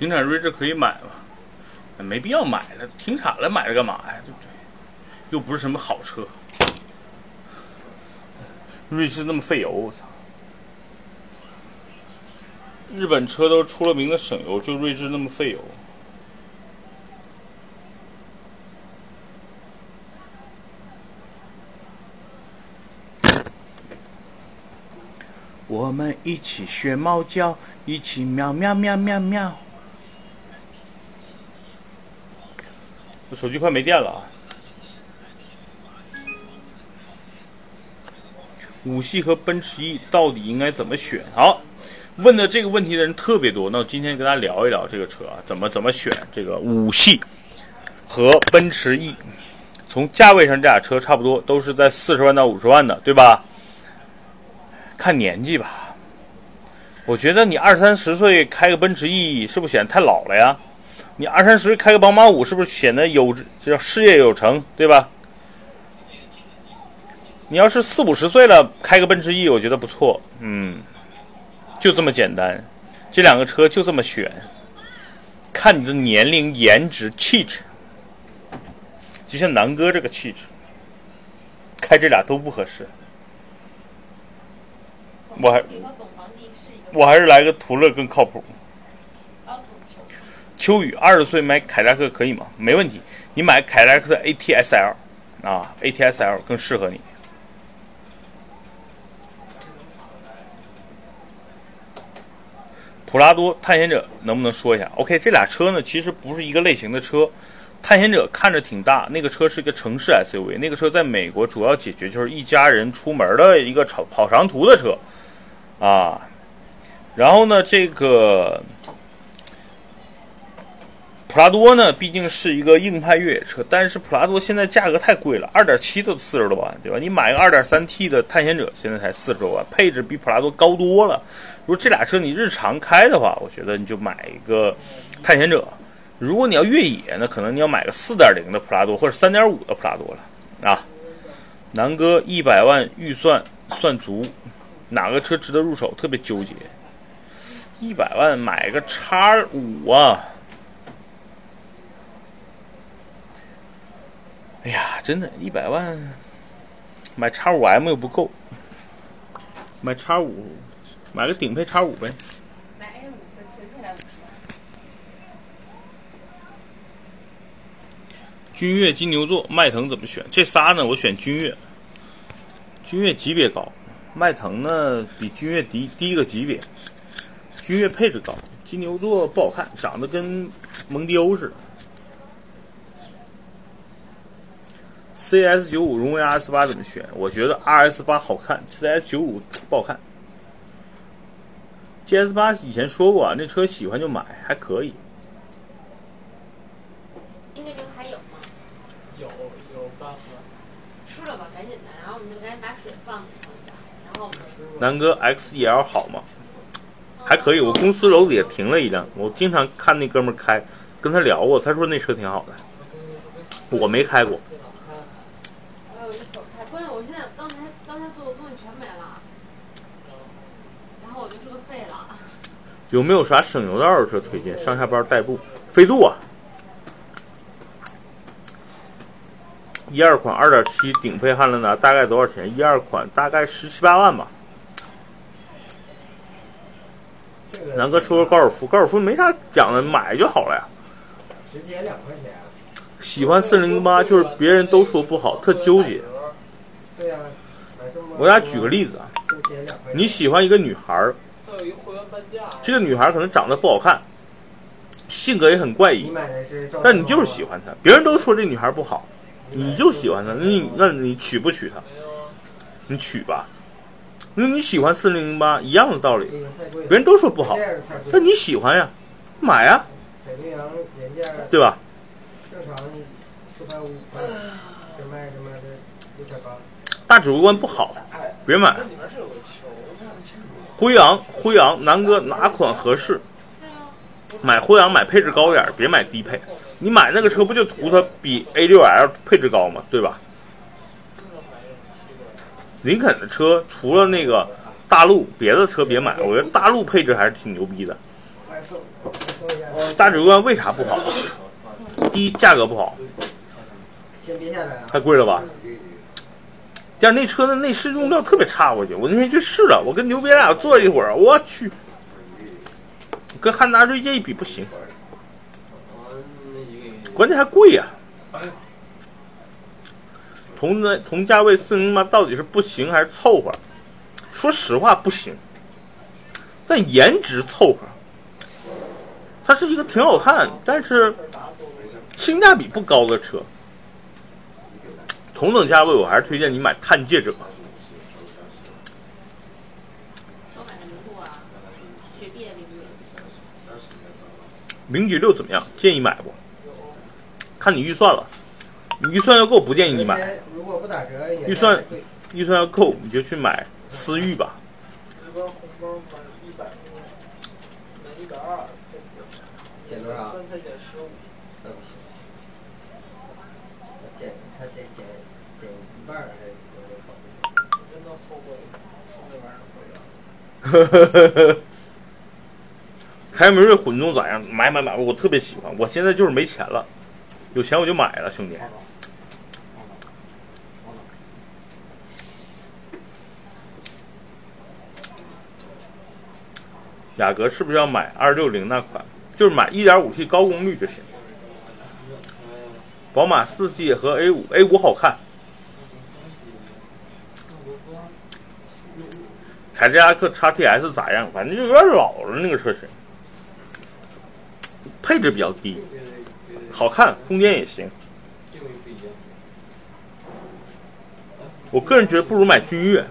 停产锐志可以买吗？没必要买了，停产了买了干嘛呀？对不对？又不是什么好车。锐志那么费油，我操！日本车都出了名的省油，就锐志那么费油。我们一起学猫叫，一起喵喵喵喵喵。这手机快没电了啊！五系和奔驰 E 到底应该怎么选？好，问的这个问题的人特别多。那我今天跟大家聊一聊这个车啊，怎么怎么选这个五系和奔驰 E。从价位上，这俩车差不多，都是在四十万到五十万的，对吧？看年纪吧，我觉得你二三十岁开个奔驰 E 是不是显得太老了呀？你二三十岁开个宝马五是不是显得有叫事业有成，对吧？你要是四五十岁了开个奔驰 E，我觉得不错，嗯，就这么简单，这两个车就这么选，看你的年龄、颜值、气质，就像南哥这个气质，开这俩都不合适。我还我还是来个途乐更靠谱。秋雨二十岁买凯迪拉克可以吗？没问题，你买凯迪拉克的 ATS-L 啊，ATS-L 更适合你。普拉多探险者能不能说一下？OK，这俩车呢其实不是一个类型的车。探险者看着挺大，那个车是一个城市 SUV，那个车在美国主要解决就是一家人出门的一个跑跑长途的车。啊，然后呢，这个普拉多呢，毕竟是一个硬派越野车，但是普拉多现在价格太贵了，二点七都四十多万，对吧？你买个二点三 T 的探险者，现在才四十多万，配置比普拉多高多了。如果这俩车你日常开的话，我觉得你就买一个探险者。如果你要越野，那可能你要买个四点零的普拉多或者三点五的普拉多了啊。南哥一百万预算算足。哪个车值得入手？特别纠结，一百万买个叉五啊！哎呀，真的，一百万买叉五 M 又不够，买叉五，买个顶配叉五呗。买 A 五的纯配来五十。君越、金牛座、迈腾怎么选？这仨呢？我选君越，君越级别高。迈腾呢比君越低低一个级别，君越配置高，金牛座不好看，长得跟蒙迪欧似的。CS 九五荣威 RS 八怎么选？我觉得 RS 八好看，CS 九五不好看。GS 八以前说过啊，那车喜欢就买，还可以。应该还有吗？有有半盒。吃了吧，赶紧的，然后我们就赶紧把水放了然后。南哥 XEL 好吗？还可以，我公司楼底下停了一辆，我经常看那哥们开，跟他聊过，他说那车挺好的，我没开过。我有一口开，关键我现在刚才刚才做的东西全没了，然后我就是个废了。有没有啥省油的二手车推荐？上下班代步，飞度啊，一二款二点七顶配汉兰达大概多少钱？一二款大概十七八万吧。南哥说说高尔夫，高尔夫没啥讲的，买就好了呀。直接两块钱。喜欢四零零八，就是别人都说不好，特纠结。对呀。我给大家举个例子啊，你喜欢一个女孩儿，这个女孩可能长得不好看，性格也很怪异，但你就是喜欢她。别人都说这女孩不好，你就喜欢她，那你那你娶不娶她？你娶吧。那你喜欢四零零八一样的道理，别人都说不好，但你喜欢呀，买呀，对吧？大指挥官不好，别买。辉昂，辉昂，南哥哪款合适？买辉昂买配置高点别买低配。你买那个车不就图它比 A 六 L 配置高吗？对吧？林肯的车除了那个大陆，别的车别买。我觉得大陆配置还是挺牛逼的。大指冠为啥不好？第一，价格不好，先别下来啊！太贵了吧？第二，那车的内饰用料特别差，我觉得。我那天去试了，我跟牛逼俩坐一会儿，我去，跟汉达锐界一比不行，关键还贵呀、同的同价位四零八到底是不行还是凑合？说实话不行，但颜值凑合。它是一个挺好看，但是性价比不高的车。同等价位，我还是推荐你买探界者。都买的名爵啊，学毕业领域。零几六怎么样？建议买不？看你预算了。你预算要够，不建议你买。如果不打折，预算预算要够，你就去买思域吧。红包满一百，满一百二减，多少？三才减十五，那，不行不行，减他减减减一半儿还是有点考虑。真的后悔从那玩意儿回来。凯美瑞混动咋样？买买买！我特别喜欢。我现在就是没钱了，有钱我就买了，兄弟。雅阁是不是要买二六零那款？就是买一点五 T 高功率就行。宝马四系和 A 五，A 五好看。凯迪拉克 XTS 咋样？反正就有点老了那个车型，配置比较低，好看，空间也行。我个人觉得不如买君越。